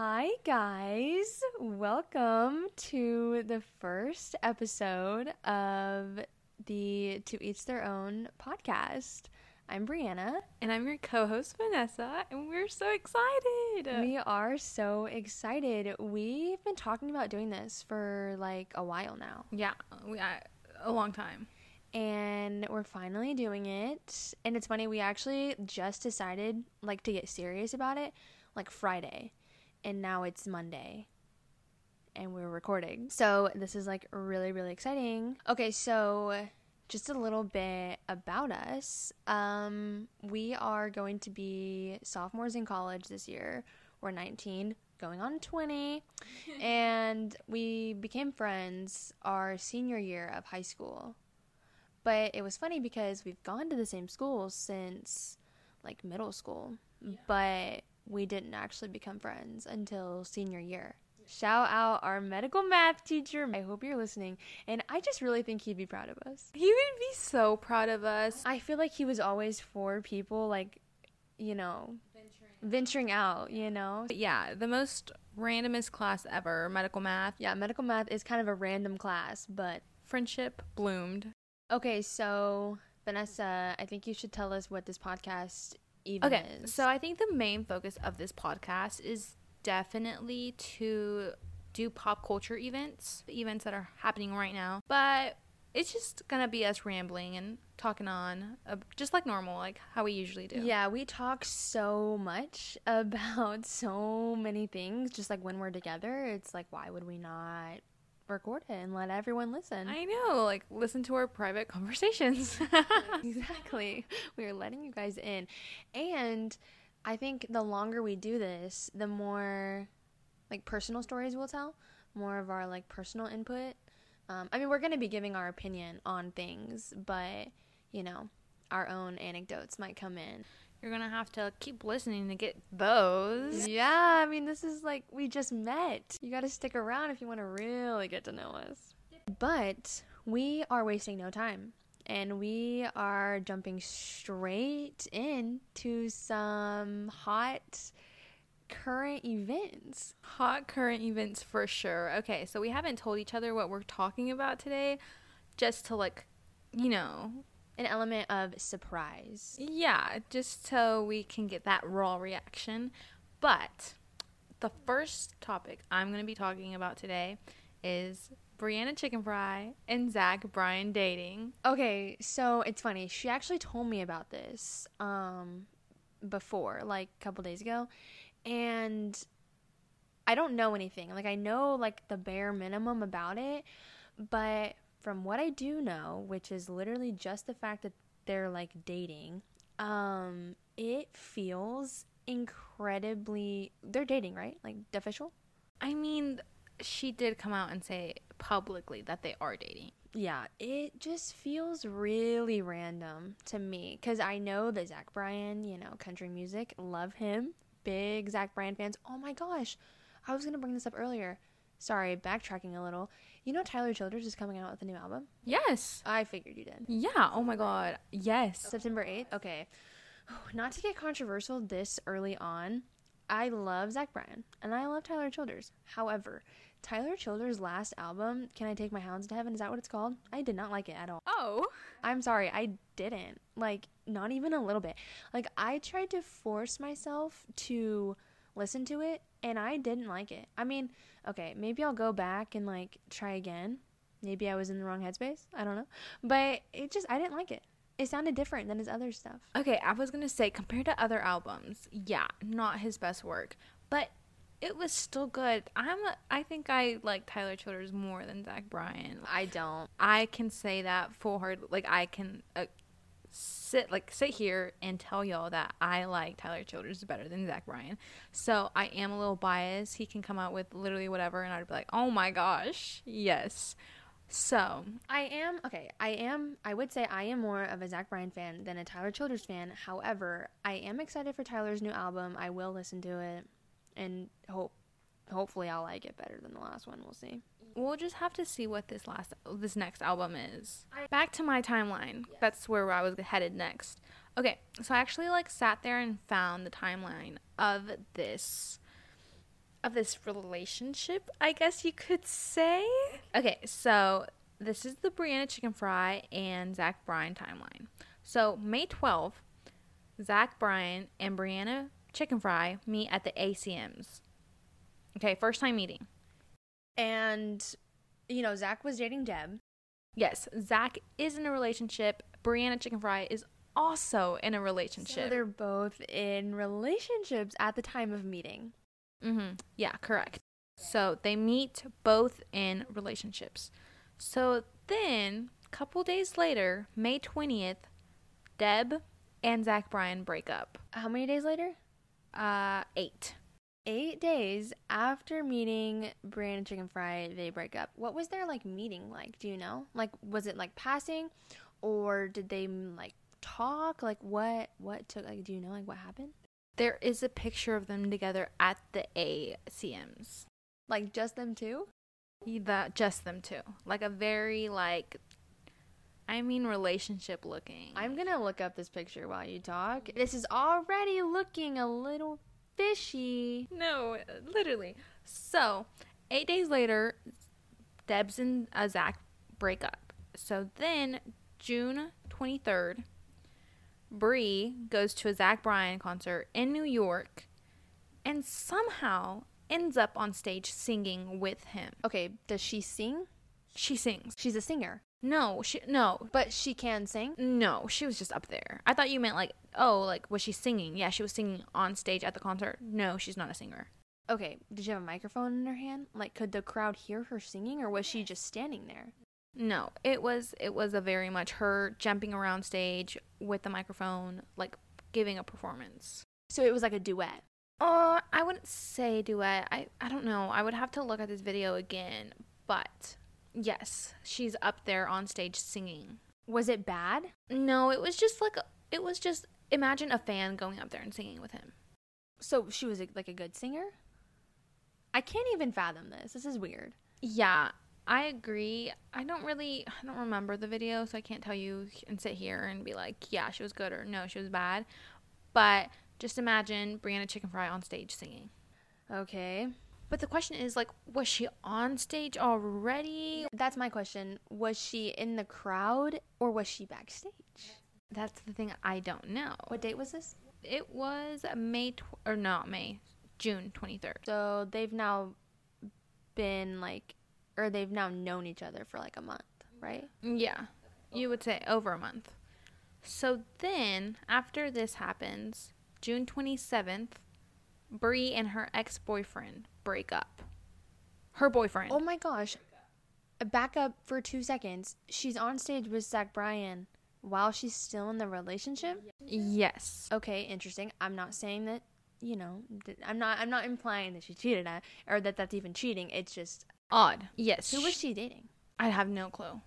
Hi, guys. Welcome to the first episode of the To Each Their Own podcast. I'm Brianna. And I'm your co host, Vanessa, and we're so excited. We are so excited. We've been talking about doing this for like a while now. yeah, we, uh, a long time. and we're finally doing it. And it's funny, we actually just decided like to get serious about it like Friday, and now it's Monday. And we're recording. So, this is like really, really exciting. Okay, so just a little bit about us. Um, we are going to be sophomores in college this year. We're 19, going on 20. and we became friends our senior year of high school. But it was funny because we've gone to the same school since like middle school, but we didn't actually become friends until senior year. Shout out our medical math teacher. I hope you're listening. And I just really think he'd be proud of us. He would be so proud of us. I feel like he was always for people like, you know, venturing out, you know? But yeah, the most randomest class ever, medical math. Yeah, medical math is kind of a random class, but Friendship bloomed. okay, so Vanessa, I think you should tell us what this podcast even Okay, is. so I think the main focus of this podcast is definitely to do pop culture events, events that are happening right now. But it's just gonna be us rambling and talking on, uh, just like normal, like how we usually do. Yeah, we talk so much about so many things. Just like when we're together, it's like, why would we not record it and let everyone listen? I know, like listen to our private conversations. exactly. We are letting you guys in. And I think the longer we do this, the more like personal stories we'll tell, more of our like personal input. Um, I mean, we're going to be giving our opinion on things, but you know, our own anecdotes might come in. You're gonna have to keep listening to get those. Yeah, I mean, this is like we just met. You got to stick around if you want to really get to know us. But we are wasting no time. And we are jumping straight into some hot current events. Hot current events for sure. Okay, so we haven't told each other what we're talking about today, just to like, you know, An element of surprise. yeah, just so we can get that raw reaction. But the first topic I'm gonna be talking about today is Brianna Chickenfry and Zach Bryan dating. Okay, so it's funny. She actually told me about this um before, like a couple days ago, and I don't know anything. Like I know like the bare minimum about it, but from what I do know, which is literally just the fact that they're like dating, um it feels incredibly they're dating, right? Like official? I mean, she did come out and say publicly that they are dating. Yeah, it just feels really random to me because I know that Zach Bryan, you know, country music, love him. Big Zach Bryan fans. Oh my gosh, I was gonna bring this up earlier. Sorry, backtracking a little. You know, Tyler Childers is coming out with a new album. Yes. I figured you did. Yeah. Oh my God. Yes. September 8th? Okay. Not to get controversial this early on, I love Zach Bryan and I love Tyler Childers. However, Tyler Childers' last album, Can I Take My Hounds to Heaven, is that what it's called? I did not like it at all. Oh. I'm sorry, I didn't. Like, not even a little bit. Like, I tried to force myself to listen to it and I didn't like it. I mean, okay, maybe I'll go back and like try again. Maybe I was in the wrong headspace. I don't know. But it just, I didn't like it. It sounded different than his other stuff. Okay, I was gonna say compared to other albums, yeah, not his best work, but it was still good. I'm, I think I like Tyler Childers more than Zach Bryan. I don't. I can say that full hard. Like I can uh, sit like sit here and tell y'all that I like Tyler Childers better than Zach Bryan. So I am a little biased. He can come out with literally whatever, and I'd be like, oh my gosh, yes. So I am okay. I am. I would say I am more of a Zach Bryan fan than a Tyler Childers fan. However, I am excited for Tyler's new album. I will listen to it, and hope, hopefully, I'll like it better than the last one. We'll see. We'll just have to see what this last this next album is. Back to my timeline. That's where I was headed next. Okay, so I actually like sat there and found the timeline of this of this relationship, I guess you could say. Okay, so this is the Brianna Chickenfry and Zach Bryan timeline. So May 12th, Zach Bryan and Brianna Chickenfry meet at the ACMs. Okay, first time meeting. And, you know, Zach was dating Deb. Yes, Zach is in a relationship. Brianna Chickenfry is also in a relationship. So they're both in relationships at the time of meeting. Mm-hmm. Yeah, correct. So they meet both in relationships. So then, a couple days later, May 20th, Deb and Zach Bryan break up. How many days later? Uh, eight. Eight days after meeting Brianna Chickenfry, they break up. What was their like meeting like? Do you know? Like, was it like passing, or did they like talk? Like, what what took? Like, do you know like what happened? There is a picture of them together at the ACMs. Like just them two? The, just them two. Like a very, like, I mean, relationship looking. I'm gonna look up this picture while you talk. This is already looking a little fishy. No, literally. So, eight days later, Debs and uh, Zach break up. So then, June 23rd, Bree goes to a Zach Bryan concert in New York and somehow ends up on stage singing with him. Okay, does she sing? She sings. She's a singer, No, she no. but she can sing. No, she was just up there. I thought you meant like, oh, like was she singing? Yeah, she was singing on stage at the concert. No, she's not a singer. Okay, did she have a microphone in her hand? Like, could the crowd hear her singing, or was she just standing there? No, it was it was a very much her jumping around stage with the microphone, like giving a performance. So it was like a duet. Uh, I wouldn't say duet. I I don't know. I would have to look at this video again, but yes, she's up there on stage singing. Was it bad? No, it was just like it was just imagine a fan going up there and singing with him. So she was like a good singer? I can't even fathom this. This is weird. Yeah, I agree. I don't really I don't remember the video, so I can't tell you and sit here and be like, yeah, she was good or no, she was bad. But just imagine Brianna Chickenfry on stage singing. Okay. But the question is like, was she on stage already? That's my question. Was she in the crowd or was she backstage? That's the thing I don't know. What date was this? It was May tw- or not May, June 23rd. So they've now been like, or they've now known each other for like a month, right? Yeah, you would say over a month. So then, after this happens, June 27th, Bree and her ex boyfriend break up. Her boyfriend. Oh my gosh. Back up for two seconds. She's on stage with Zach Bryan while she's still in the relationship. Yes. Okay, interesting. I'm not saying that, you know, I'm not. I'm not implying that she cheated at or that that's even cheating. It's just Odd. Yes. who was she dating? I have no clue.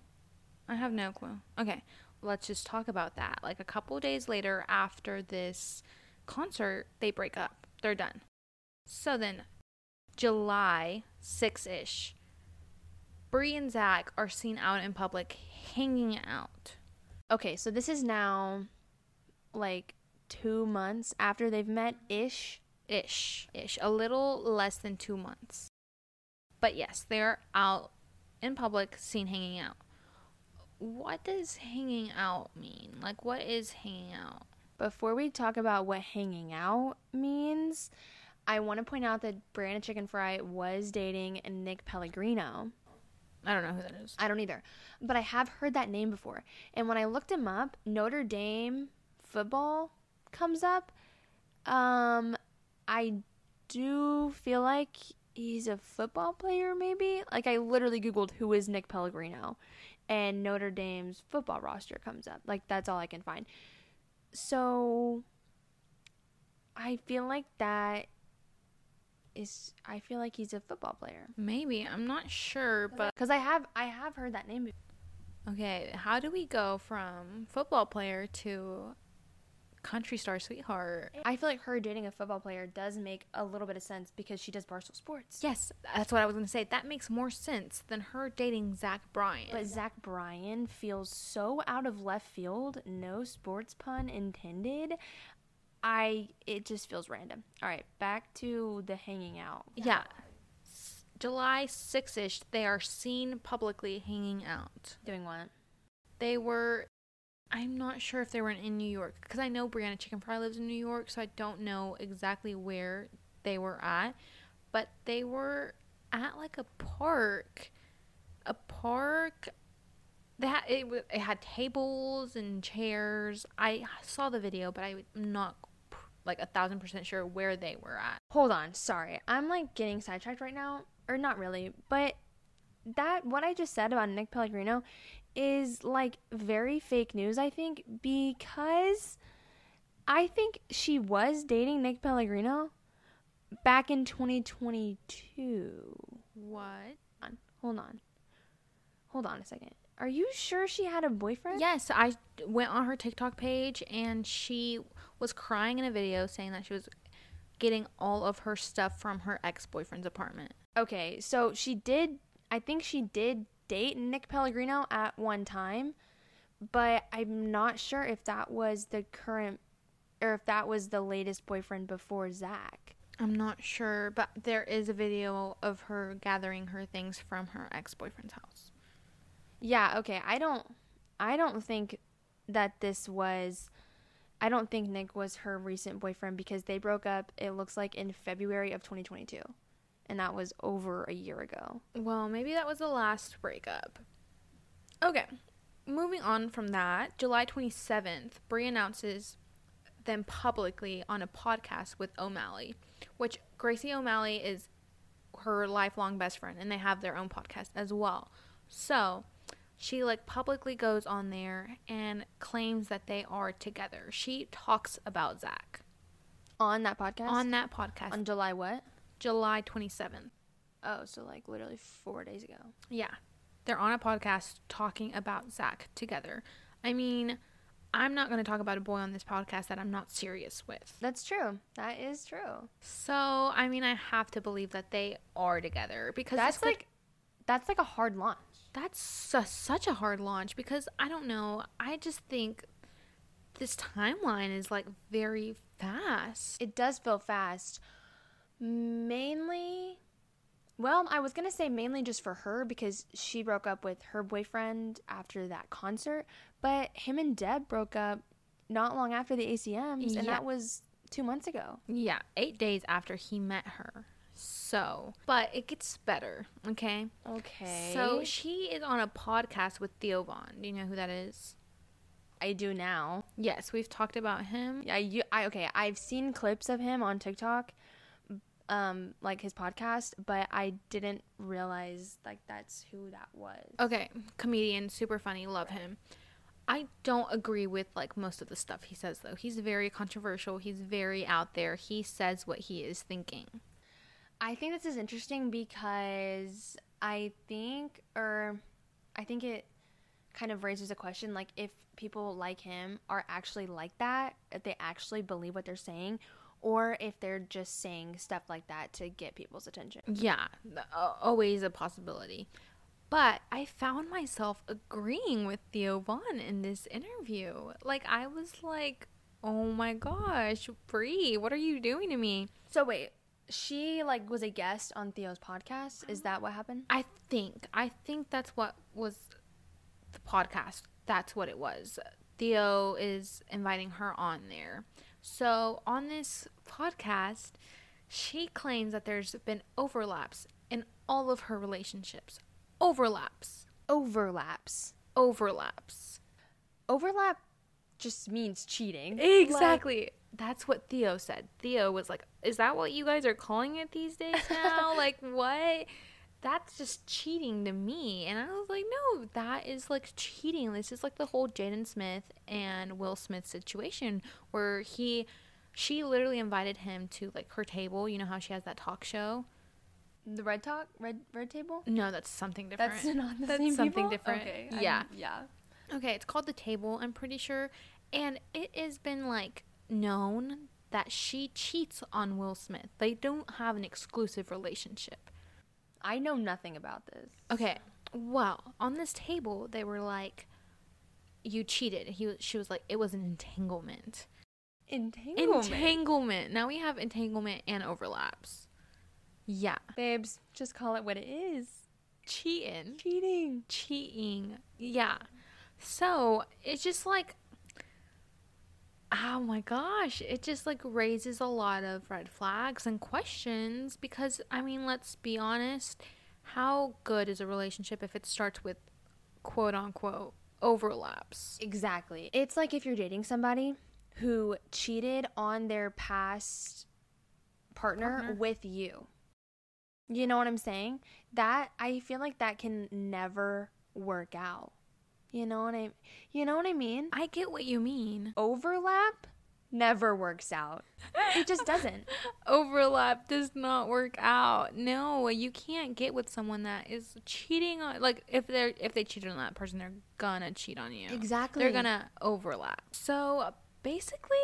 I have no clue. Okay, let's just talk about that. Like a couple days later, after this concert, they break up. They're done. So then, July 6 ish, Bree and Zach are seen out in public hanging out. Okay, so this is now like two months after they've met ish. Ish. Ish. A little less than two months. But yes, they're out in public, seen hanging out. What does hanging out mean? Like, what is hanging out? Before we talk about what hanging out means, I want to point out that Brianna Chickenfry was dating Nick Pellegrino. I don't know who that is. I don't either, but I have heard that name before. And when I looked him up, Notre Dame football comes up. Um, I do feel like he's a football player, maybe. Like I literally googled who is Nick Pellegrino, and Notre Dame's football roster comes up. Like that's all I can find. So I feel like that is. I feel like he's a football player Maybe I'm not sure, but because I have I have heard that name. before. okay. How do we go from football player to country star sweetheart? I feel like her dating a football player does make a little bit of sense because she does Barstool Sports. Yes, that's what I was gonna say. That makes more sense than her dating Zach Bryan. But Zach Bryan feels so out of left field, no sports pun intended. I it just feels random. All right, back to the hanging out. Yeah. S- July 6 ish, they are seen publicly hanging out. Doing what? They were, I'm not sure if they were in New York because I know Brianna Chickenfry lives in New York, so I don't know exactly where they were at. But they were at like a park. A park that it, it had tables and chairs. I saw the video, but I'm not like a thousand percent sure where they were at. Hold on, sorry. I'm like getting sidetracked right now, or not really, but that what I just said about Nick Pellegrino is like very fake news, I think, because I think she was dating Nick Pellegrino back in 2022. What? on. Hold on. Hold on a second. Are you sure she had a boyfriend? Yes, I went on her TikTok page and she was crying in a video saying that she was getting all of her stuff from her ex boyfriend's apartment. Okay, so she did. I think she did date Nick Pellegrino at one time, but I'm not sure if that was the current or if that was the latest boyfriend before Zach. I'm not sure, but there is a video of her gathering her things from her ex boyfriend's house. Yeah, okay. I don't I don't think that this was I don't think Nick was her recent boyfriend because they broke up it looks like in February of 2022. And that was over a year ago. Well, maybe that was the last breakup. Okay, moving on from that, July 27th, Brie announces them publicly on a podcast with O'Malley, which Gracie O'Malley is her lifelong best friend, and they have their own podcast as well. So she like publicly goes on there and claims that they are together. She talks about Zach On that podcast? on that podcast on July what? July 27th. Oh, so like literally 4 days ago. Yeah. They're on a podcast talking about Zach together. I mean, I'm not going to talk about a boy on this podcast that I'm not serious with. That's true. That is true. So, I mean, I have to believe that they are together because That's could- like that's like a hard launch. That's su- such a hard launch because I don't know. I just think this timeline is like very fast. It does feel fast. Mainly well, I was going to say mainly just for her because she broke up with her boyfriend after that concert, but him and Deb broke up not long after the ACMs and Yeah. that was 2 months ago. Yeah, eight days after he met her. So, but it gets better, okay? Okay. So she is on a podcast with Theo Von. Do you know who that is? I do now. Yes, we've talked about him. Yeah, you, I okay, I've seen clips of him on TikTok, um, like his podcast, but I didn't realize like that's who that was. Okay, comedian, super funny, love him. I don't agree with like most of the stuff he says though. He's very controversial. He's very out there. He says what he is thinking. I think this is interesting because I think, or I think it kind of raises a question like if people like him are actually like that, if they actually believe what they're saying, or if they're just saying stuff like that to get people's attention. Yeah, always a possibility. But I found myself agreeing with Theo Von in this interview. Like I was like, "Oh my gosh, Brie, what are you doing to me?" So wait, she like was a guest on Theo's podcast. Is that what happened? I think I think that's what was the podcast. That's what it was. Theo is inviting her on there. So on this podcast, she claims that there's been overlaps in all of her relationships. Overlaps. Overlaps. Overlaps. Overlap just means cheating. Exactly. That's what Theo said. Theo was like, "Is that what you guys are calling it these days now? like what?" That's just cheating to me. And I was like, "No, that is like cheating. This is like the whole Jaden Smith and Will Smith situation where he she literally invited him to like her table. You know how she has that talk show? The red talk, red red table. No, that's something different. That's not the That's same something people? different. Okay, Yeah. I'm- yeah. Okay, it's called The Table, I'm pretty sure. And it has been like known that she cheats on Will Smith. They don't have an exclusive relationship. I know nothing about this. Okay, well, on this table, they were like, You cheated. He was, she was like, It was an entanglement. Entanglement. Entanglement. Now we have entanglement and overlaps. Yeah. Babes, just call it what it is. Cheating. Cheating. Cheating. Yeah. So it's just like, oh my gosh, it just like raises a lot of red flags and questions because, I mean, let's be honest, how good is a relationship if it starts with quote unquote overlaps? Exactly. It's like if you're dating somebody who cheated on their past partner, Partner. with you. You know what I'm saying? That I feel like that can never work out. You know what I You know what I mean? I get what you mean. Overlap never works out. It just doesn't. Overlap does not work out. No, you can't get with someone that is cheating on like if they're if they cheated on that person, they're gonna cheat on you. Exactly. They're gonna overlap. So basically,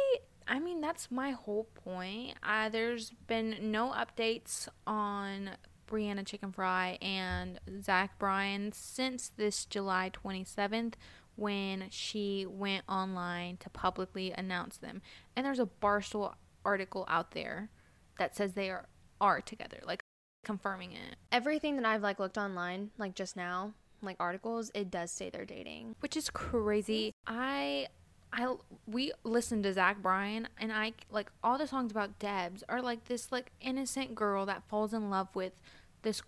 I mean that's my whole point. Uh, there's been no updates on Brianna Chickenfry and Zach Bryan since this July 27th when she went online to publicly announce them. And there's a Barstool article out there that says they are are together, like confirming it. Everything that I've like looked online, like just now, like articles, it does say they're dating. which is crazy. I I we listened to Zach Bryan and I like all the songs about Debs are like this like innocent girl that falls in love with this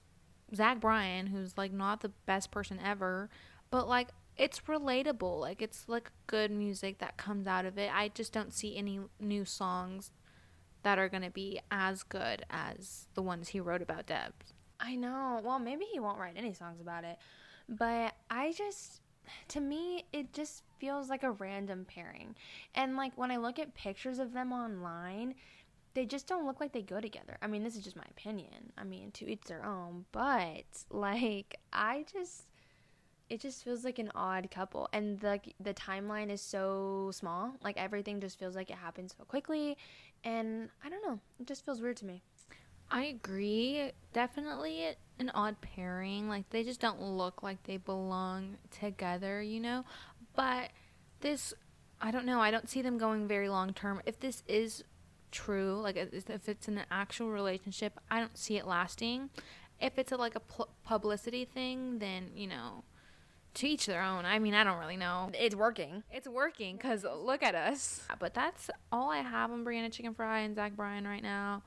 Zach Bryan who's like not the best person ever, but like it's relatable. Like it's like good music that comes out of it. I just don't see any new songs that are going to be as good as the ones he wrote about Debs. I know. Well, maybe he won't write any songs about it. But I just to me it just feels like a random pairing. And like when I look at pictures of them online, they just don't look like they go together. I mean, this is just my opinion. I mean, to each their own, but like I just it just feels like an odd couple and the the timeline is so small. Like everything just feels like it happens so quickly and I don't know. It just feels weird to me. I agree. Definitely an odd pairing. Like they just don't look like they belong together, you know? But this I don't know. I don't see them going very long term. If this is true, like if it's an actual relationship, I don't see it lasting. If it's a, like a publicity thing, then, you know, to each their own. I mean, I don't really know. It's working. It's working because look at us. But that's all I have on Brianna Chickenfry and Zach Bryan right now.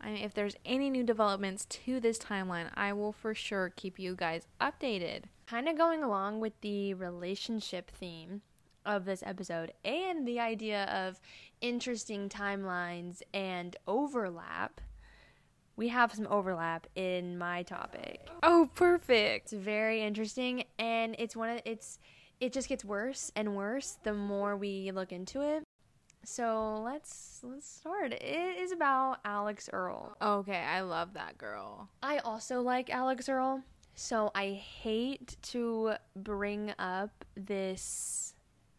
I mean, if there's any new developments to this timeline, I will for sure keep you guys updated. kind of going along with the relationship theme of this episode and the idea of interesting timelines and overlap, we have some overlap in my topic. Oh, perfect. It's very interesting and it's one of it's it just gets worse and worse the more we look into it. So, let's let's start. It is about Alix Earle. Okay, I love that girl. I also like Alix Earle, so I hate to bring up this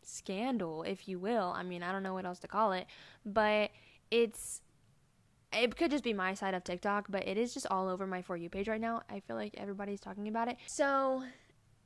scandal, if you will. I mean, I don't know what else to call it, but it's it could just be my side of TikTok, but it is just all over my for you page right now. I feel like everybody's talking about it. So,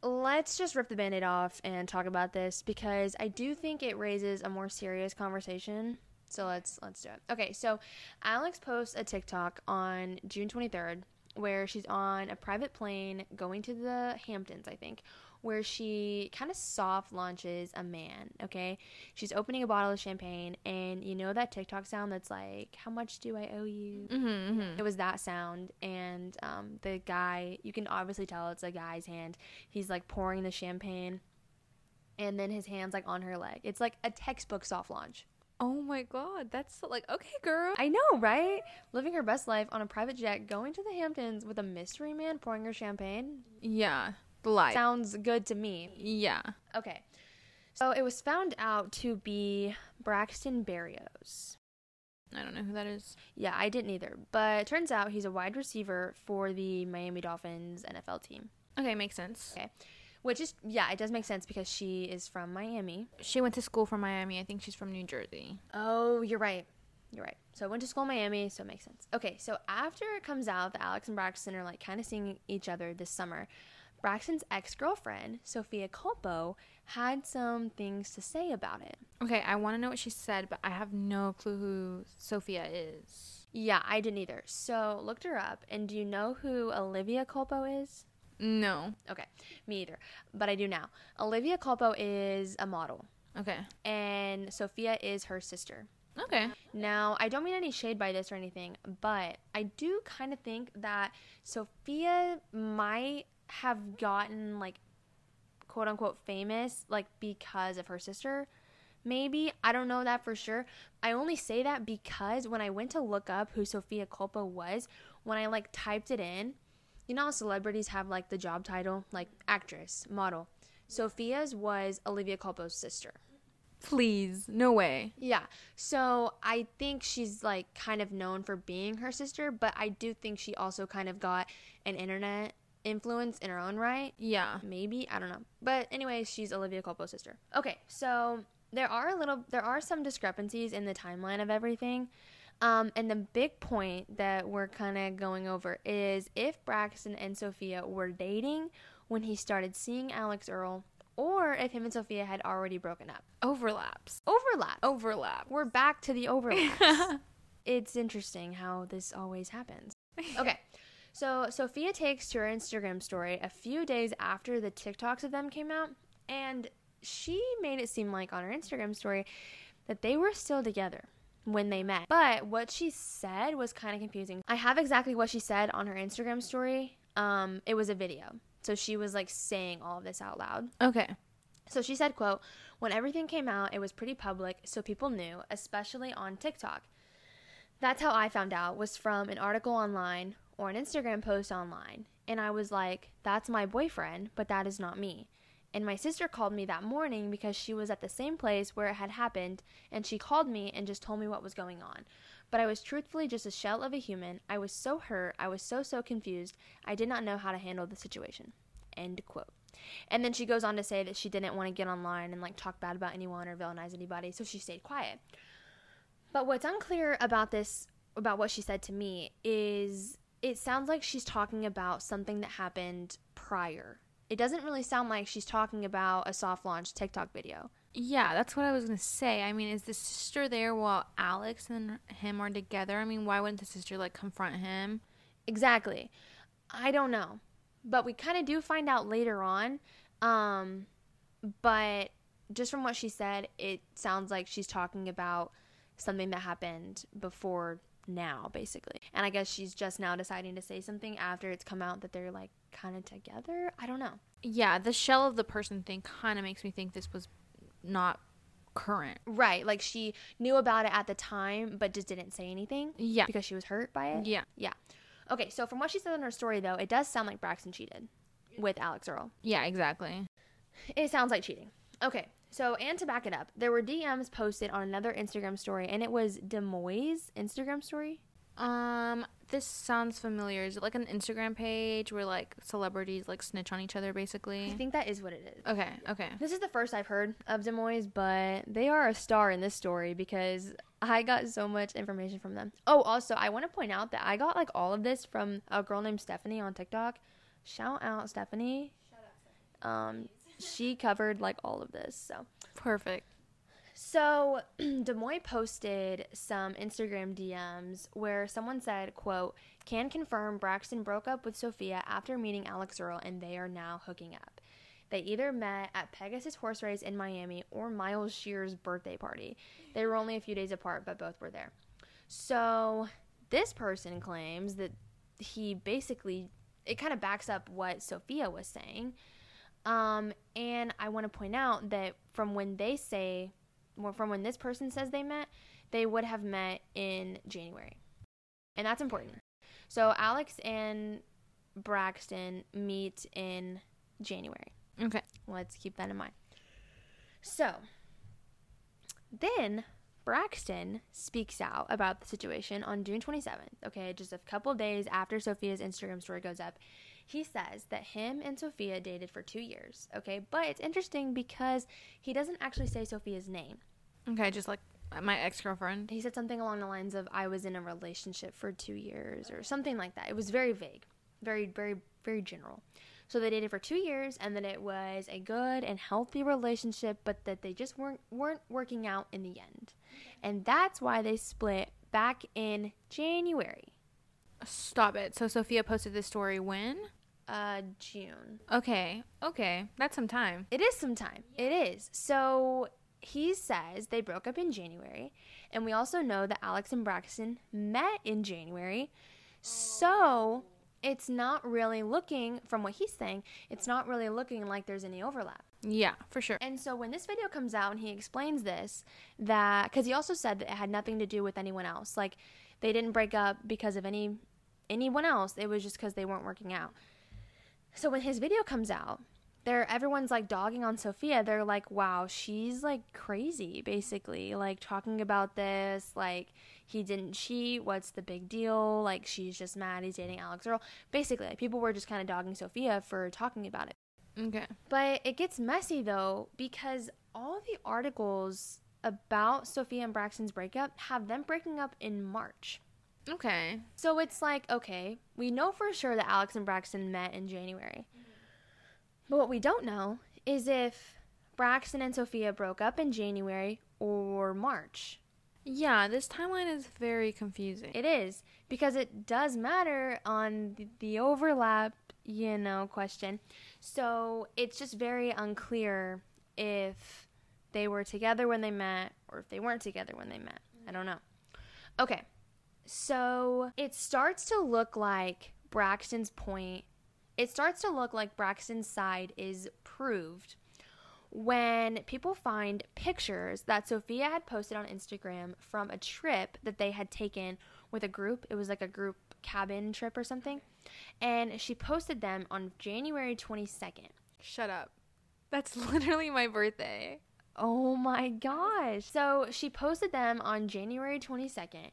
let's just rip the band-aid off and talk about this because I do think it raises a more serious conversation. So let's let's do it. Okay, so Alix posts a TikTok on June 23rd where she's on a private plane going to the Hamptons, I think, where she kind of soft launches a man, okay? She's opening a bottle of champagne and you know that TikTok sound that's like, "How much do I owe you?" Mm-hmm, It was that sound, and um, the guy, you can obviously tell it's a guy's hand. He's like pouring the champagne, and then his hand's like on her leg. It's like a textbook soft launch. Oh my god, that's like okay, girl. I know, right? Living her best life on a private jet, going to the Hamptons with a mystery man pouring her champagne. Yeah, the light. Sounds good to me. yeah. Okay. So it was found out to be Braxton Berrios. I don't know who that is. Yeah, I didn't either. But it turns out he's a wide receiver for the Miami Dolphins NFL team. Okay, makes sense. Okay. Which is, yeah, it does make sense because she is from Miami. She went to school from Miami. I think she's from New Jersey. Oh, you're right. You're right. So I went to school in Miami, so it makes sense. Okay, so after it comes out that Alix and Braxton are like kind of seeing each other this summer, Braxton's ex girlfriend, Sophia Culpo, had some things to say about it. Okay, I want to know what she said, but I have no clue who Sophia is. Yeah, I didn't either. So looked her up, and do you know who Olivia Culpo is? No. Okay, me either, but I do now. Olivia Culpo is a model, Okay. and Sophia is her sister. Okay. Now, I don't mean any shade by this or anything, but I do kind of think that Sophia might have gotten like quote unquote famous like because of her sister. Maybe. I don't know that for sure. I only say that because when I went to look up who Sophia Culpo was, when I like typed it in, you know celebrities have like the job title, like actress, model. Sophia's was Olivia Culpo's sister. Please. No way. Yeah. So I think she's like kind of known for being her sister, but I do think she also kind of got an internet influence in her own right. Yeah. Maybe, I don't know. But anyways, she's Olivia Culpo's sister. Okay, so there are a little there are some discrepancies in the timeline of everything. Um, and the big point that we're kind of going over is if Braxton and Sophia were dating when he started seeing Alix Earle, or if him and Sophia had already broken up. Overlaps. Overlap. Overlap. We're back to the overlaps. it's interesting how this always happens. Okay. So Sophia takes to her Instagram story a few days after the TikToks of them came out, and she made it seem like on her Instagram story that they were still together when they met. But what she said was kind of confusing. I have exactly what she said on her Instagram story. Um, it was a video. So she was like saying all of this out loud. Okay. So she said, quote, when everything came out, it was pretty public, so people knew, especially on TikTok. That's how I found out was from an article online or an Instagram post online. And I was like, that's my boyfriend, but that is not me. And my sister called me that morning because she was at the same place where it had happened, and she called me and just told me what was going on. But I was truthfully just a shell of a human. I was so hurt. I was so, so confused. I did not know how to handle the situation. End quote. And then she goes on to say that she didn't want to get online and like talk bad about anyone or villainize anybody, so she stayed quiet. But what's unclear about this, about what she said to me, is it sounds like she's talking about something that happened prior. It doesn't really sound like she's talking about a soft launch TikTok video. Yeah, that's what I was gonna say. I mean, is the sister there while Alix and him are together? I mean, why wouldn't the sister like confront him? Exactly. I don't know. But we kind of do find out later on. Um, but just from what she said, it sounds like she's talking about something that happened before now, basically. And I guess she's just now deciding to say something after it's come out that they're like kind of together. I don't know. Yeah, the shell of the person thing kind of makes me think this was not current. Right. Like she knew about it at the time, but just didn't say anything Yeah. because she was hurt by it. Yeah. Yeah. Okay, so from what she said in her story, though, it does sound like Braxton cheated with Alix Earle. Yeah, exactly. It sounds like cheating. Okay, so and to back it up, there were DMs posted on another Instagram story, and it was DeuxMoi' Instagram story. Um, this sounds familiar. Is it like an Instagram page where like celebrities like snitch on each other basically? I think that is what it is. Okay, okay. This is the first I've heard of DeuxMoi, but they are a star in this story because I got so much information from them. Oh, also, I want to point out that I got like all of this from a girl named Stephanie on TikTok. Shout out Stephanie. Um, she covered like all of this, so. Perfect. So, DeuxMoi posted some Instagram DMs where someone said, quote, can confirm Braxton broke up with Sophia after meeting Alix Earle and they are now hooking up. They either met at Pegasus Horse Race in Miami or Miles Shear's birthday party. They were only a few days apart, but both were there. So, this person claims that he basically, it kind of backs up what Sophia was saying. Um, and I want to point out that from when they say, well, from when this person says they met, they would have met in January. And that's important. So Alix and Braxton meet in January. Okay. Let's keep that in mind. So then Braxton speaks out about the situation on June 27th. Okay, just a couple days after Sophia's Instagram story goes up. He says that him and Sophia dated for two years. Okay, but it's interesting because he doesn't actually say Sophia's name. Okay, just like my ex girlfriend. He said something along the lines of, I was in a relationship for two years or something like that. It was very vague, very, very, very general. So they dated for two years, and then it was a good and healthy relationship, but that they just weren't weren't working out in the end, and that's why they split back in January, Stop it. So Sophia posted this story when? Uh, June. Okay. Okay. That's some time. It is some time. It is. So he says they broke up in January, and we also know that Alix and Braxton met in January. So it's not really looking, from what he's saying, it's not really looking like there's any overlap. Yeah, for sure. And so when this video comes out and he explains this, that because he also said that it had nothing to do with anyone else, like they didn't break up because of any anyone else. It was just because they weren't working out. So when his video comes out, there everyone's like dogging on Sophia. They're like, "Wow, she's like crazy," basically, like talking about this, like he didn't cheat. What's the big deal? Like she's just mad he's dating Alix Earle. Basically, like people were just kind of dogging Sophia for talking about it. Okay. But it gets messy though because all the articles about Sophia and Braxton's breakup have them breaking up in March. Okay. So it's like, okay, we know for sure that Alix and Braxton met in January. But what we don't know is if Braxton and Sophia broke up in January or March. Yeah, this timeline is very confusing. It is because it does matter on the, the overlap, you know, question. So it's just very unclear if they were together when they met or if they weren't together when they met. I don't know. Okay. So it starts to look like Braxton's point, it starts to look like Braxton's side is proved when people find pictures that Sophia had posted on Instagram from a trip that they had taken with a group. It was like a group cabin trip or something. And she posted them on January 22nd. Shut up. That's literally my birthday. Oh my gosh. So she posted them on January 22nd,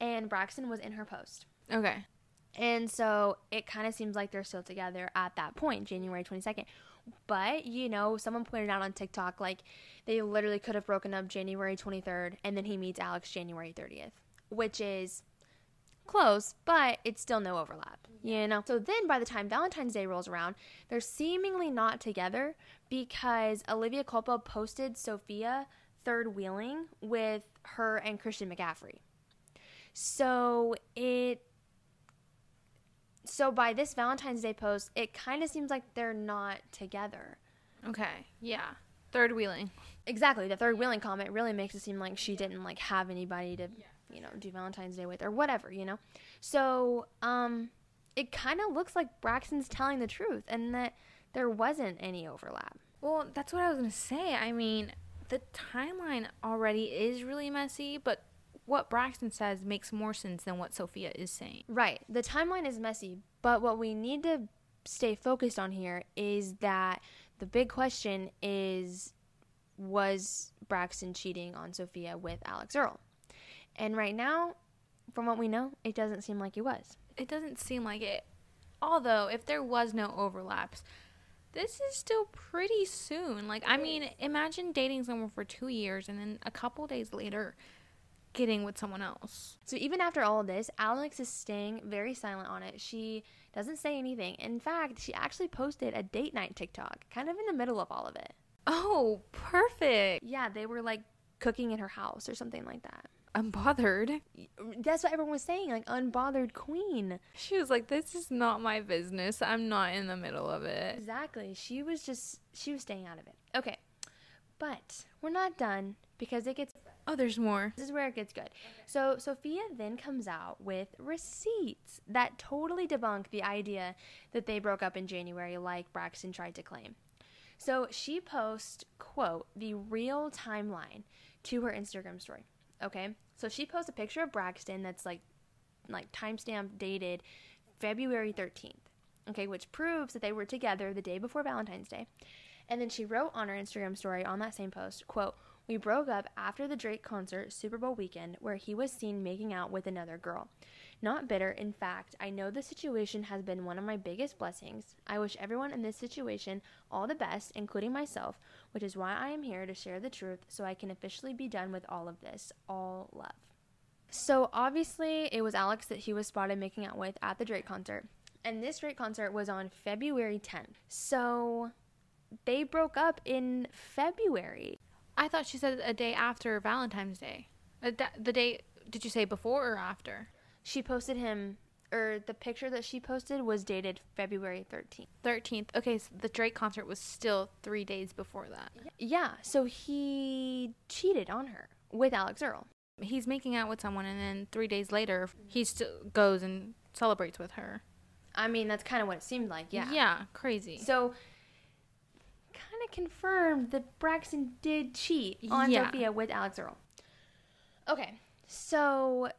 and Braxton was in her post. Okay. And so it kind of seems like they're still together at that point, January 22nd. But, you know, someone pointed out on TikTok, like, they literally could have broken up January 23rd, and then he meets Alix January 30th, which is close, but it's still no overlap, you know? So then by the time Valentine's Day rolls around, they're seemingly not together because Olivia Culpo posted Sophia third wheeling with her and Christian McCaffrey. So it so by this Valentine's Day post, it kind of seems like they're not together. Okay. Yeah. Third wheeling. Exactly. The third wheeling comment really makes it seem like she didn't like have anybody to, you know, do Valentine's Day with or whatever, you know. So, um it kind of looks like Braxton's telling the truth and that there wasn't any overlap. Well, that's what I was going to say. I mean, the timeline already is really messy, but what Braxton says makes more sense than what Sophia is saying. Right. The timeline is messy, but what we need to stay focused on here is that the big question is was Braxton cheating on Sophia with Alix Earle? And right now, from what we know, it doesn't seem like he was. It doesn't seem like it. Although, if there was no overlaps, this is still pretty soon. Like, I mean, imagine dating someone for two years and then a couple days later getting with someone else. So even after all of this, Alix is staying very silent on it. She doesn't say anything. In fact, she actually posted a date night TikTok, kind of in the middle of all of it. Oh, perfect. Yeah, they were like cooking in her house or something like that. I'm bothered. That's what everyone was saying, like unbothered queen. She was like, This is not my business. I'm not in the middle of it. Exactly. She was just she was staying out of it. Okay. But we're not done because it gets Oh, there's more. this is where it gets good. So Sophia then comes out with receipts that totally debunk the idea that they broke up in January like Braxton tried to claim. So she posts, quote, the real timeline to her Instagram story. Okay? So she posts a picture of Braxton that's like like timestamp dated February 13th. Okay, which proves that they were together the day before Valentine's Day. And then she wrote on her Instagram story on that same post, quote, we broke up after the Drake concert Super Bowl weekend where he was seen making out with another girl. Not bitter, in fact, I know the situation has been one of my biggest blessings. I wish everyone in this situation all the best, including myself, which is why I am here to share the truth so I can officially be done with all of this. All love. So obviously, it was Alix that he was spotted making out with at the Drake concert. And this Drake concert was on February 10th. So they broke up in February. I thought she said a day after Valentine's Day. Uh, da- the day, did you say before or after? She posted him, or the picture that she posted was dated February 13th. 13th. Okay, so the Drake concert was still three days before that. Yeah, so he cheated on her with Alix Earle. He's making out with someone, and then three days later, he still goes and celebrates with her. I mean, that's kind of what it seemed like, yeah. Yeah, crazy. So, confirmed that Braxton did cheat on Yeah. Sophia with Alix Earle. Okay, so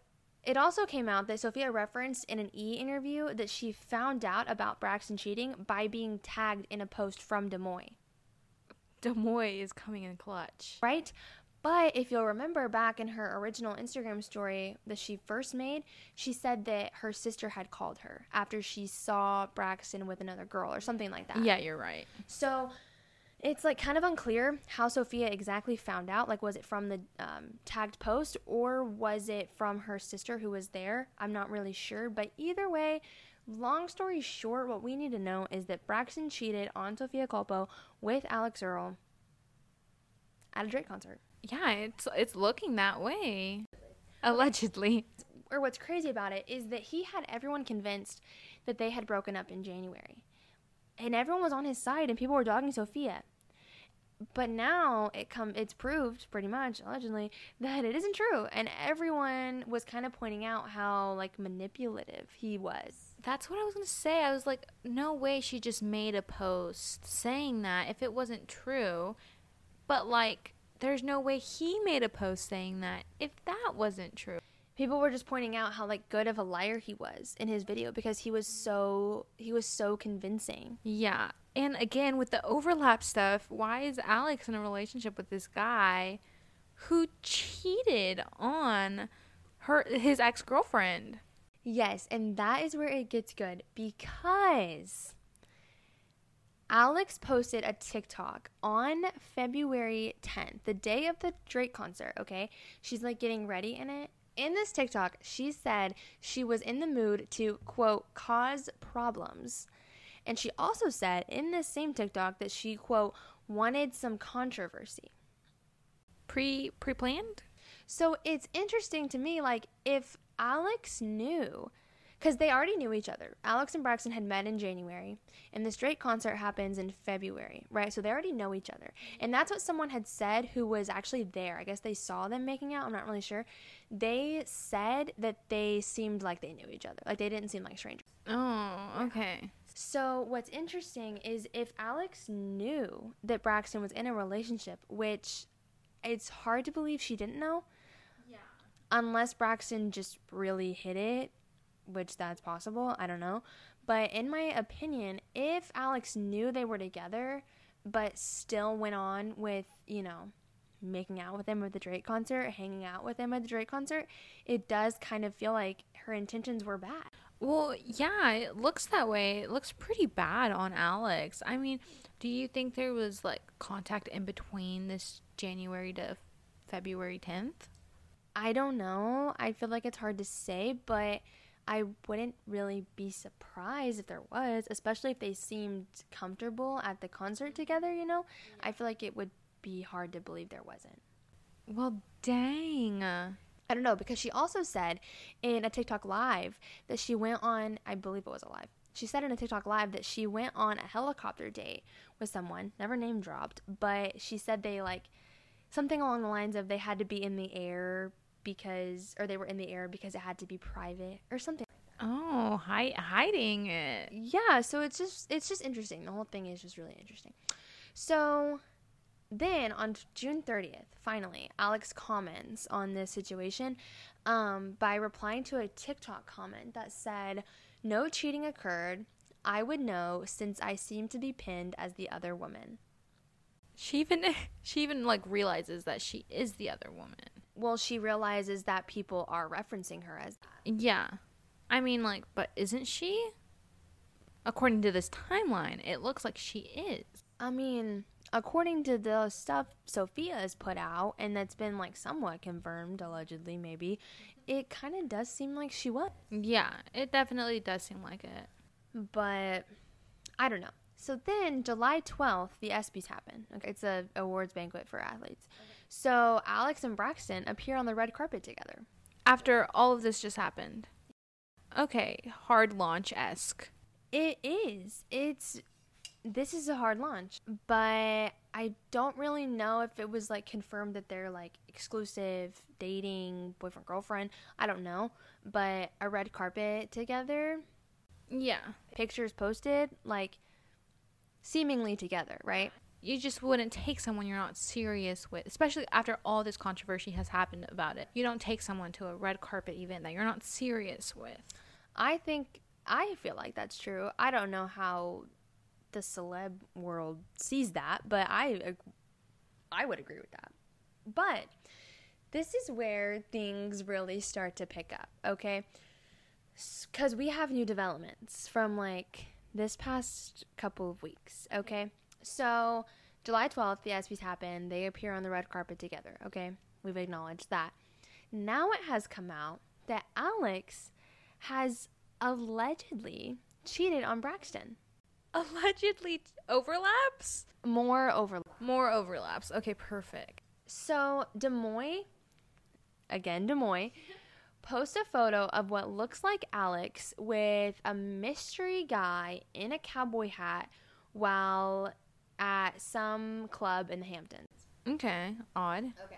it also came out that Sophia referenced in an E interview that she found out about Braxton cheating by being tagged in a post from DeuxMoi, Des Moines is coming in clutch. right? But if you'll remember back in her original Instagram story that she first made, she said that her sister had called her after she saw Braxton with another girl or something like that. Yeah, you're right. So it's like kind of unclear how Sophia exactly found out. Like, was it from the um, tagged post or was it from her sister who was there? I'm not really sure. But either way, long story short, what we need to know is that Braxton cheated on Sophia Culpo with Alix Earle at a Drake concert. Yeah, it's it's looking that way. Allegedly. Or what's crazy about it is that he had everyone convinced that they had broken up in January. And everyone was on his side and people were dogging Sophia. But now it come it's proved pretty much allegedly that it isn't true and everyone was kind of pointing out how like manipulative he was. That's what I was gonna say. I was like, no way she just made a post saying that if it wasn't true. But like, there's no way he made a post saying that if that wasn't true. People were just pointing out how like good of a liar he was in his video because he was so he was so convincing. Yeah. And again, with the overlap stuff, why is Alix in a relationship with this guy who cheated on her his ex-girlfriend? Yes, and that is where it gets good because Alix posted a TikTok on February 10th, the day of the Drake concert, okay? She's like getting ready in it. In this TikTok, she said she was in the mood to, quote, cause problems. And she also said in this same TikTok that she, quote, wanted some controversy. Pre pre-planned? So it's interesting to me, like, if Alix knew, because they already knew each other. Alix and Braxton had met in January, and this Drake concert happens in February, right? So they already know each other. And that's what someone had said who was actually there. I guess they saw them making out. I'm not really sure. They said that they seemed like they knew each other, like they didn't seem like strangers. Oh, okay. So what's interesting is if Alix knew that Braxton was in a relationship, which it's hard to believe she didn't know. Yeah. Unless Braxton just really hid it, which that's possible, I don't know. But in my opinion, if Alix knew they were together but still went on with, you know, making out with him at the Drake concert, hanging out with him at the Drake concert, it does kind of feel like her intentions were bad. Well, yeah, it looks that way. It looks pretty bad on Alix. I mean, do you think there was like contact in between this January to February 10th? I don't know. I feel like it's hard to say, but I wouldn't really be surprised if there was, especially if they seemed comfortable at the concert together, you know? I feel like it would be hard to believe there wasn't. Well, dang. I don't know because she also said in a TikTok live that she went on, I believe it was a live. She said in a TikTok live that she went on a helicopter date with someone, never name dropped, but she said they like something along the lines of they had to be in the air because or they were in the air because it had to be private or something. Oh, hi- hiding it. Yeah, so it's just it's just interesting. The whole thing is just really interesting. So then on June 30th, finally, Alix comments on this situation um, by replying to a TikTok comment that said, No cheating occurred. I would know since I seem to be pinned as the other woman. She even she even like realizes that she is the other woman. Well, she realizes that people are referencing her as that. Yeah. I mean like but isn't she? According to this timeline, it looks like she is. I mean, according to the stuff Sophia has put out, and that's been like somewhat confirmed, allegedly, maybe, it kind of does seem like she was. Yeah, it definitely does seem like it. but I don't know. So then July 12th, the ESPYs happen. Okay, it's a awards banquet for athletes. So Alix and Braxton appear on the red carpet together. After all of this just happened. Okay, hard launch esque. It is. It's this is a hard launch, but I don't really know if it was like confirmed that they're like exclusive dating, boyfriend girlfriend. I don't know, but a red carpet together, Yeah. pictures posted like seemingly together, right? You just wouldn't take someone you're not serious with, especially after all this controversy has happened about it. You don't take someone to a red carpet event that you're not serious with. I think I feel like that's true. I don't know how the celeb world sees that, but I I would agree with that. But this is where things really start to pick up, okay? Cuz we have new developments from like this past couple of weeks, okay? So, July 12th, the ESPYs happen. They appear on the red carpet together, okay? We've acknowledged that. Now it has come out that Alix has allegedly cheated on Braxton. Allegedly overlaps? More over. More overlaps. Okay, perfect. So DeuxMoi, again DeuxMoi, post a photo of what looks like Alix with a mystery guy in a cowboy hat while at some club in the Hamptons. Okay, odd. Okay.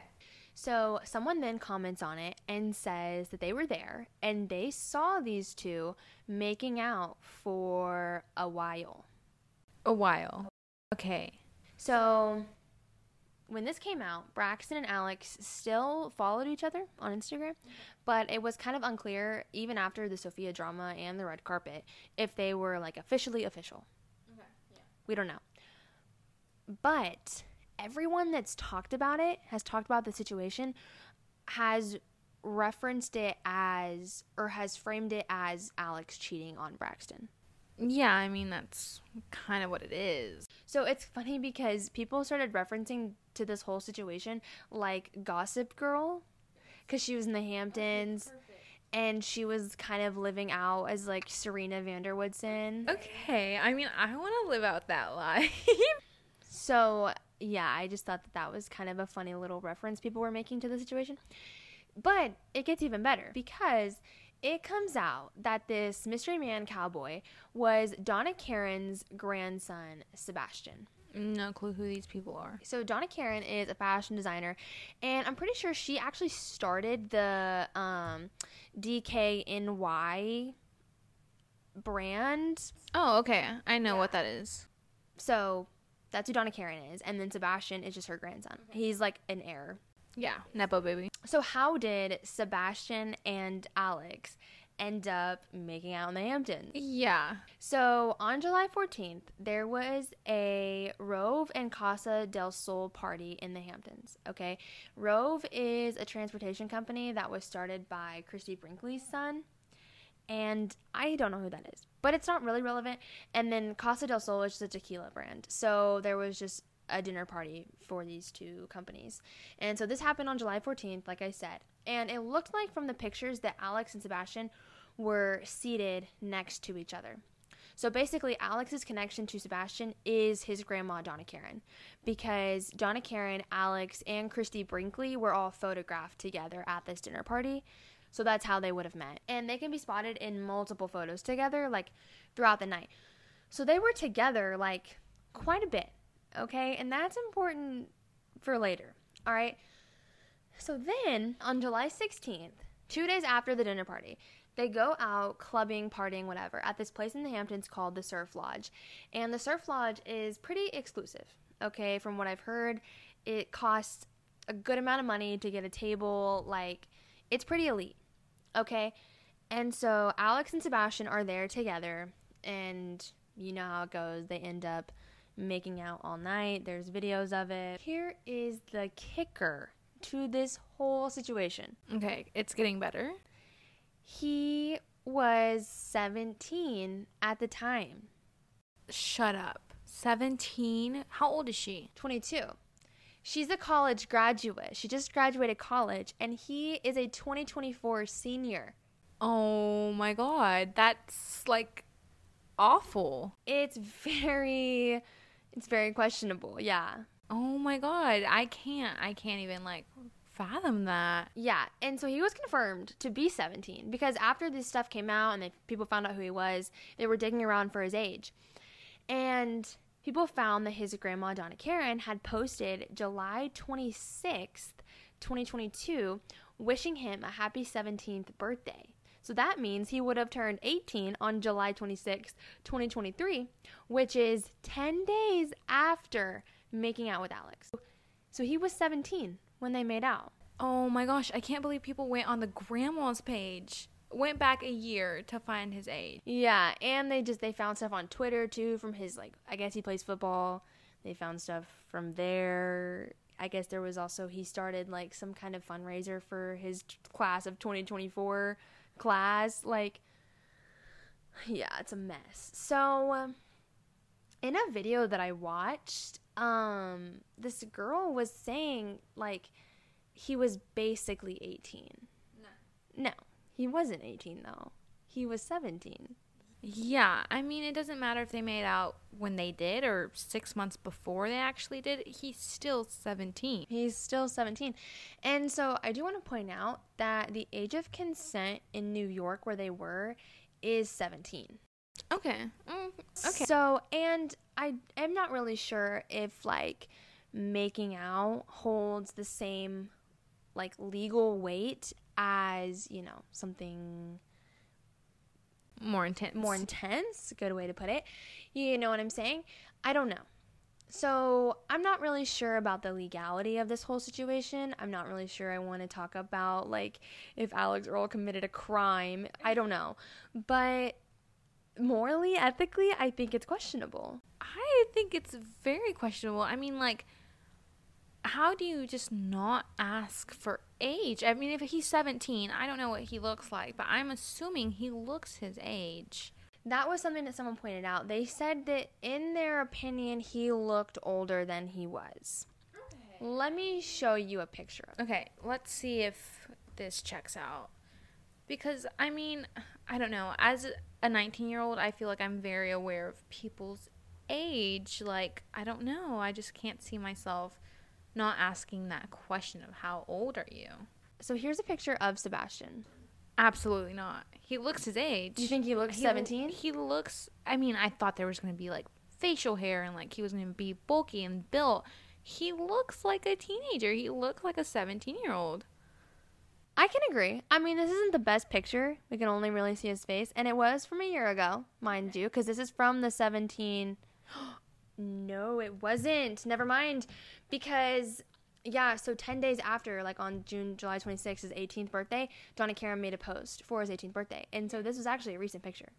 So someone then comments on it and says that they were there and they saw these two making out for a while. A while. Okay. So when this came out, Braxton and Alix still followed each other on Instagram, but it was kind of unclear even after the Sophia drama and the red carpet if they were like officially official. Okay. We don't know. But everyone that's talked about it, has talked about the situation, has referenced it as or has framed it as Alix cheating on Braxton. Yeah, I mean that's kind of what it is. So it's funny because people started referencing to this whole situation like Gossip Girl because she was in the Hamptons and she was kind of living out as like Serena van der Woodsen. Okay, I mean I want to live out that life. So yeah, I just thought that that was kind of a funny little reference people were making to the situation. But it gets even better because it comes out that this mystery man cowboy was Donna Karan's grandson, Sebastian. no clue who these people are. So Donna Karan is a fashion designer, and I'm pretty sure she actually started the um, DKNY brand. Oh, okay. I know what that is. So that's who Donna Karan is, and then Sebastian is just her grandson. Mm-hmm. He's like an heir. Yeah, nepo baby. So how did Sebastian and Alix end up making out in the Hamptons? Yeah. So on July 14th, there was a Rove and Casa del Sol party in the Hamptons. Okay. Rove is a transportation company that was started by Christie Brinkley's son. And I don't know who that is, but it's not really relevant. And then Casa del Sol is just a tequila brand. So there was just a dinner party for these two companies. And so this happened on July 14th, like I said. And it looked like from the pictures that Alix and Sebastian were seated next to each other. So basically, Alix's connection to Sebastian is his grandma, Donna Karan, because Donna Karan, Alix, and Christie Brinkley were all photographed together at this dinner party. So that's how they would have met. And they can be spotted in multiple photos together, like throughout the night. So they were together, like, quite a bit, okay? And that's important for later, all right? So then, on July 16th, two days after the dinner party, they go out clubbing, partying, whatever, at this place in the Hamptons called the Surf Lodge. And the Surf Lodge is pretty exclusive, okay? From what I've heard, it costs a good amount of money to get a table. Like, it's pretty elite, okay? And so Alix and Sebastian are there together, and you know how it goes. They end up making out all night. There's videos of it. Here is the kicker to this whole situation. Okay, it's getting better. He was 17 at the time, Shut up. 17? How old is she? 22. She's a college graduate. She just graduated college, and he is a 2024 senior. Oh my god. That's like awful. It's very it's very questionable. Yeah. Oh my god, I can't. I can't even like fathom that. Yeah, and so he was confirmed to be 17 because after this stuff came out and they, people found out who he was, they were digging around for his age. And people found that his grandma, Donna Karan, had posted July 26th, 2022, wishing him a happy 17th birthday. So that means he would have turned 18 on July 26, 2023, which is 10 days after making out with Alix. So he was 17 when they made out. Oh my gosh, I can't believe people went on the grandma's page. Went back a year to find his age. Yeah, and they just they found stuff on Twitter too from his like I guess he plays football. They found stuff from there. I guess there was also he started like some kind of fundraiser for his t- class of 2024 class like yeah, it's a mess. So um, in a video that I watched, um this girl was saying like he was basically 18. No. No, he wasn't 18 though. He was 17. Yeah, I mean, it doesn't matter if they made out when they did or six months before they actually did. He's still 17. He's still 17. And so I do want to point out that the age of consent in New York, where they were, is 17. Okay. Mm, okay. So, and I am not really sure if like making out holds the same like legal weight as, you know, something More intense. more intense, good way to put it. You know what I'm saying? I don't know. So, I'm not really sure about the legality of this whole situation. I'm not really sure I want to talk about like if Alix Earle committed a crime. I don't know. But morally, ethically, I think it's questionable. I think it's very questionable. I mean, like, how do you just not ask for age? I mean, if he's 17, I don't know what he looks like, but I'm assuming he looks his age. That was something that someone pointed out. They said that in their opinion, he looked older than he was. Let me show you a picture. Okay, let's see if this checks out. Because, I mean, I don't know. As a 19 year old, I feel like I'm very aware of people's age. Like, I don't know. I just can't see myself not asking that question of how old are you? So here's a picture of Sebastian. Absolutely not. He looks his age. Do you think he looks He- 17? He looks. I mean, I thought there was going to be like facial hair and like he was going to be bulky and built. He looks like a teenager. He looks like a 17 year old. I can agree. I mean, this isn't the best picture. We can only really see his face. And it was from a year ago, mind you, because this is from the 17. no, it wasn't. Never mind. Because, yeah, so 10 days after, like on June, July 26th, his 18th birthday, Donna Karan made a post for his 18th birthday. And so this was actually a recent picture.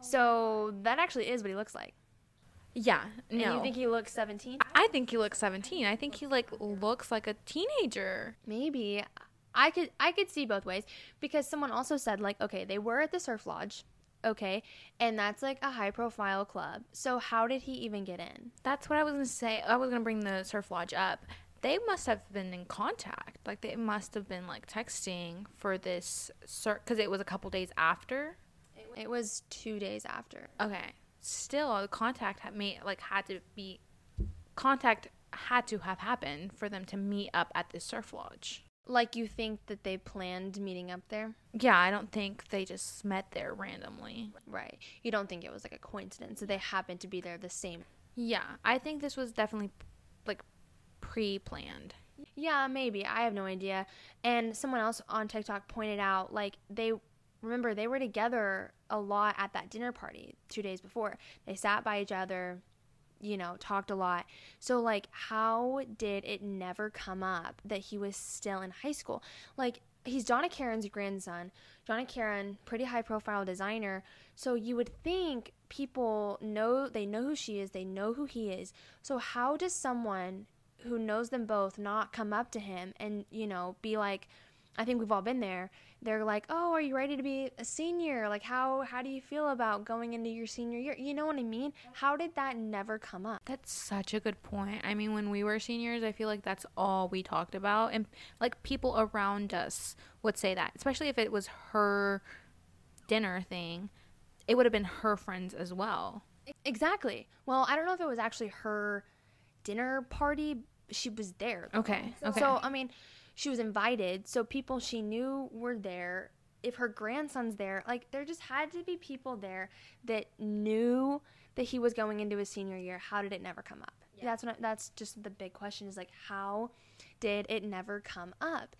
So that actually is what he looks like. Yeah. And No. you think he looks 17? I think he looks 17. I think he like looks like a teenager. Maybe I could I could see both ways because someone also said like okay they were at the surf lodge okay and that's like a high profile club so how did he even get in That's what I was going to say. I was going to bring the surf lodge up. They must have been in contact. Like they must have been like texting for this surf cuz it was a couple days after. it was 2 days after Okay. Still, the contact had made like had to be contact had to have happened for them to meet up at this surf lodge. Like you think that they planned meeting up there Yeah, I don't think they just met there randomly. right you don't think it was like a coincidence that they happened to be there the same Yeah, I think this was definitely like pre-planned. Yeah, maybe. I have no idea. And someone else on TikTok pointed out like they remember they were together a lot at that dinner party 2 days before. They sat by each other, you know, talked a lot. So like how did it never come up that he was still in high school? Like he's Donna Karan's grandson. Donna Karan, pretty high profile designer. So you would think people know they know who she is, they know who he is. So how does someone who knows them both not come up to him and you know be like i think we've all been there they're like oh are you ready to be a senior like how how do you feel about going into your senior year you know what i mean how did that never come up That's such a good point. I mean, when we were seniors, I feel like that's all we talked about. And like people around us would say that, especially if it was her dinner thing. it would have been her friends as well. Exactly. Well, I don't know if it was actually her dinner party. She was there. though. Okay, okay. So, I mean, she was invited. So, people she knew were there. If her grandson's there, like, there just had to be people there that knew that he was going into his senior year. How did it never come up? That's what I, that's just the big question is like, how did it never come up?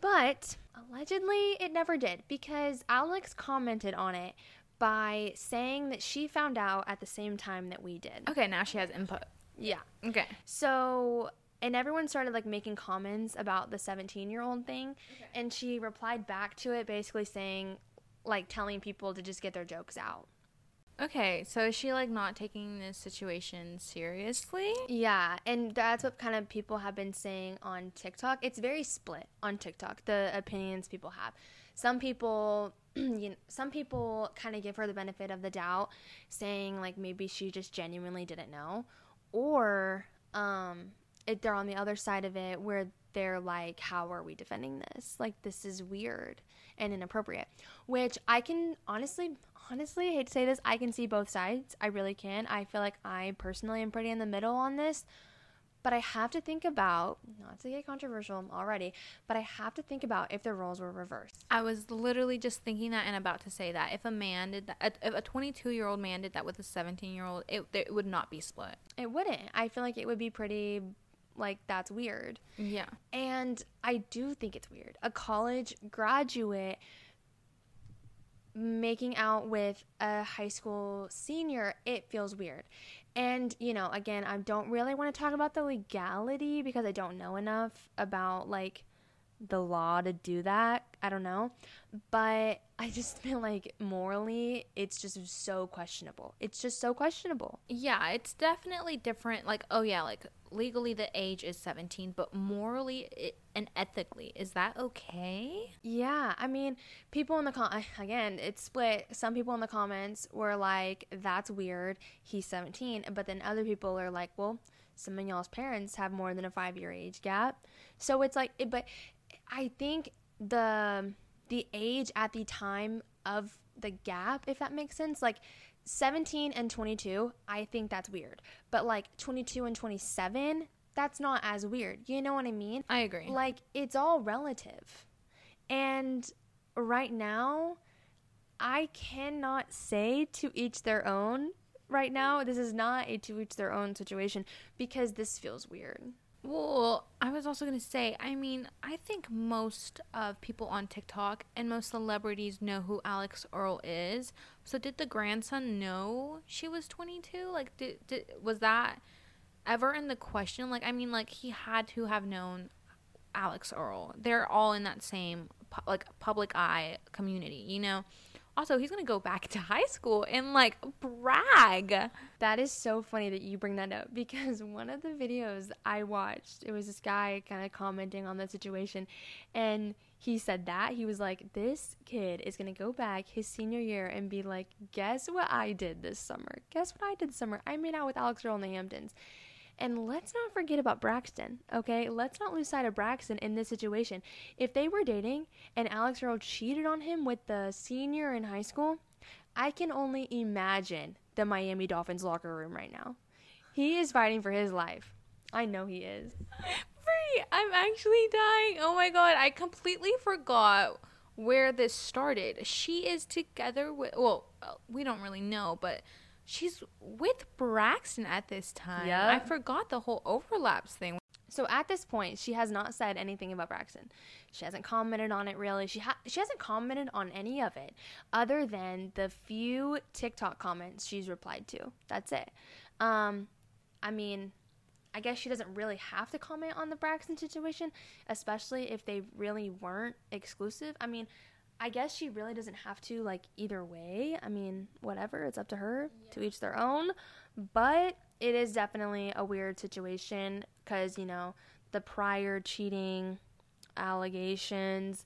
But allegedly, it never did because Alix commented on it by saying that she found out at the same time that we did. Okay, now she has input. Yeah. Okay. So, and everyone started like making comments about the 17 year old thing. And she replied back to it basically saying, like, telling people to just get their jokes out. Okay, so is she like not taking this situation seriously? Yeah, and that's what kind of people have been saying on TikTok. It's very split on TikTok, the opinions people have. Some people, you know, some people kind of give her the benefit of the doubt, saying like maybe she just genuinely didn't know, or um, if they're on the other side of it where they're like, how are we defending this? Like this is weird and inappropriate. Which I can honestly, honestly, I hate to say this, I can see both sides. I really can. I feel like I personally am pretty in the middle on this. But I have to think about, not to get controversial already, but I have to think about if the roles were reversed. I was literally just thinking that and about to say that if a man did that, if a 22 year old man did that with a 17 year old, it, it would not be split. It wouldn't. I feel like it would be pretty, like, that's weird. Yeah. And I do think it's weird. A college graduate making out with a high school senior, it feels weird. And, you know, again, I don't really want to talk about the legality because I don't know enough about like the law to do that. I don't know. But I just feel like morally, it's just so questionable. It's just so questionable. Yeah, it's definitely different. Like, oh yeah, like legally the age is 17, but morally and ethically, is that okay? Yeah, I mean, people in the com again, it's split. Some people in the comments were like, "That's weird. He's 17," but then other people are like, "Well, some of y'all's parents have more than a five year age gap," so it's like, but I think the the age at the time of the gap, if that makes sense, like 17 and 22, I think that's weird, but like 22 and 27, that's not as weird. You know what I mean? I agree. Like it's all relative. And right now, I cannot say to each their own. Right now, this is not a to each their own situation because this feels weird. Well, I was also going to say, I mean, I think most of people on TikTok and most celebrities know who Alix Earle is. So did the grandson know she was 22? Like did, did was that ever in the question? Like I mean, like he had to have known Alix Earle. They're all in that same like public eye community, you know. Also, he's going to go back to high school and like brag. That is so funny that you bring that up because one of the videos I watched, it was this guy kind of commenting on the situation and he said that he was like this kid is going to go back his senior year and be like, "Guess what I did this summer? Guess what I did this summer? I made out with Alix Earle in the Hamptons." And let's not forget about Braxton, okay? Let's not lose sight of Braxton in this situation. If they were dating and Alix Earle cheated on him with the senior in high school, I can only imagine the Miami Dolphins locker room right now. He is fighting for his life. I know he is. Free. I'm actually dying. Oh my god, I completely forgot where this started. She is together with well, we don't really know, but she's with Braxton at this time. Yep. I forgot the whole overlaps thing. So at this point, she has not said anything about Braxton. She hasn't commented on it really. She ha- she hasn't commented on any of it other than the few TikTok comments she's replied to. That's it. Um, I mean, I guess she doesn't really have to comment on the Braxton situation, especially if they really weren't exclusive. I mean, I guess she really doesn't have to like either way. I mean, whatever, it's up to her to each their own. But it is definitely a weird situation because, you know, the prior cheating allegations,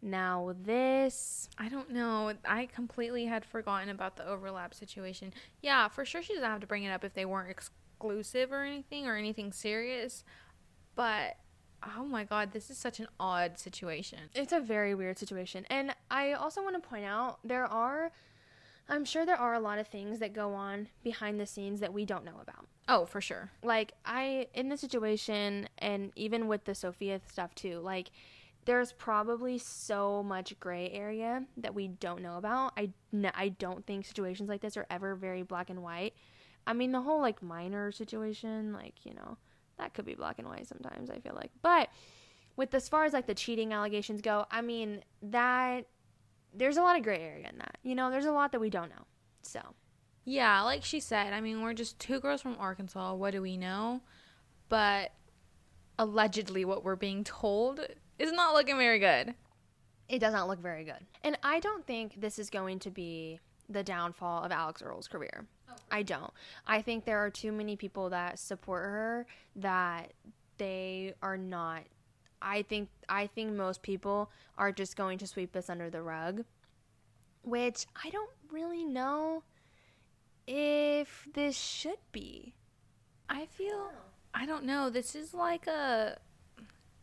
now this. I don't know. I completely had forgotten about the overlap situation. Yeah, for sure she doesn't have to bring it up if they weren't exclusive or anything or anything serious. But oh my god, this is such an odd situation. It's a very weird situation. And I also want to point out there are I'm sure there are a lot of things that go on behind the scenes that we don't know about. Oh, for sure. Like I in the situation and even with the Sophia stuff too, like there's probably so much gray area that we don't know about. I n- I don't think situations like this are ever very black and white. I mean, the whole like minor situation, like, you know, that could be black and white sometimes, I feel like. But with as far as like the cheating allegations go, I mean, that there's a lot of gray area in that. You know, there's a lot that we don't know. So, Yeah, like she said, I mean, we're just two girls from Arkansas. What do we know? But allegedly, what we're being told is not looking very good. it does not look very good. And I don't think this is going to be the downfall of Alix Earle's career. I don't. I think there are too many people that support her that they are not I think I think most people are just going to sweep this under the rug, which I don't really know if this should be. I feel, I don't know. This is like a.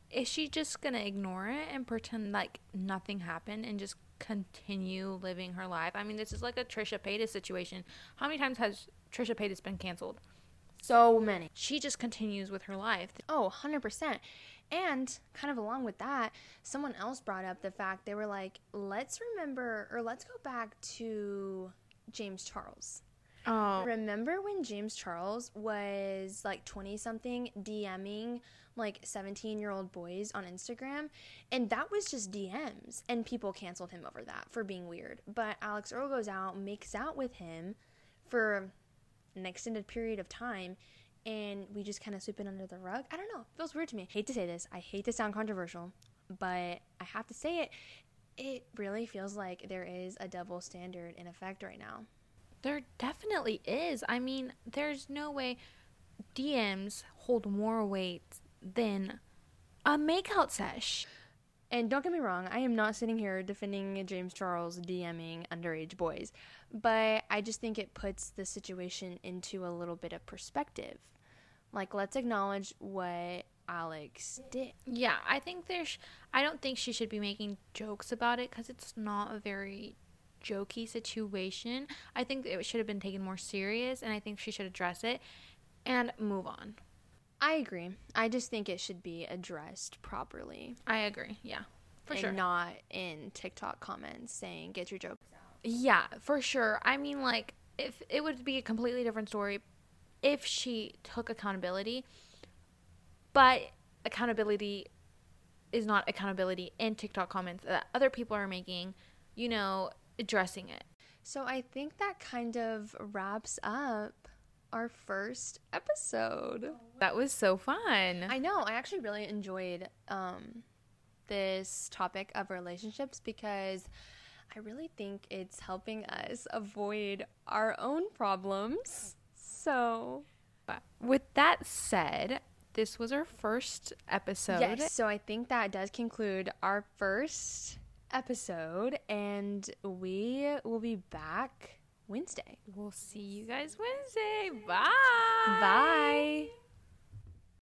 Is she just gonna ignore it and pretend like nothing happened and just continue living her life? I mean, this is like a Trisha Paytas situation. How many times has Trisha Paytas been canceled? So many. She just continues with her life. Oh, 100%. And kind of along with that, someone else brought up the fact they were like, let's remember or let's go back to James Charles. Oh, Remember when James Charles was like 20 something DMing like 17 year old boys on Instagram? And that was just DMs. And people canceled him over that for being weird. But Alix Earle goes out, makes out with him for an extended period of time. And we just kind of sweep it under the rug. I don't know. It feels weird to me. hate to say this. I hate to sound controversial, but I have to say it. It really feels like there is a double standard in effect right now. There definitely is. I mean, there's no way DMs hold more weight than a makeout sesh. And don't get me wrong, I am not sitting here defending James Charles DMing underage boys, but I just think it puts the situation into a little bit of perspective. Like, let's acknowledge what Alix did. Yeah, I think there's. I don't think she should be making jokes about it because it's not a very jokey situation. I think it should have been taken more serious, and I think she should address it and move on. I agree. I just think it should be addressed properly I agree. Yeah, for and sure. not in TikTok comments saying, get your jokes out. Yeah, for sure. I mean, like, if it would be a completely different story if she took accountability, but accountability is not accountability in TikTok comments that other people are making, you know, addressing it. So I think that kind of wraps up our first episode. That was so fun. I know. I actually really enjoyed um, this topic of relationships because I really think it's helping us avoid our own problems. So, with that said, this was our first episode. yes. So I think that does conclude our first episode, and we will be back Wednesday. We'll see you guys Wednesday. Bye. Bye.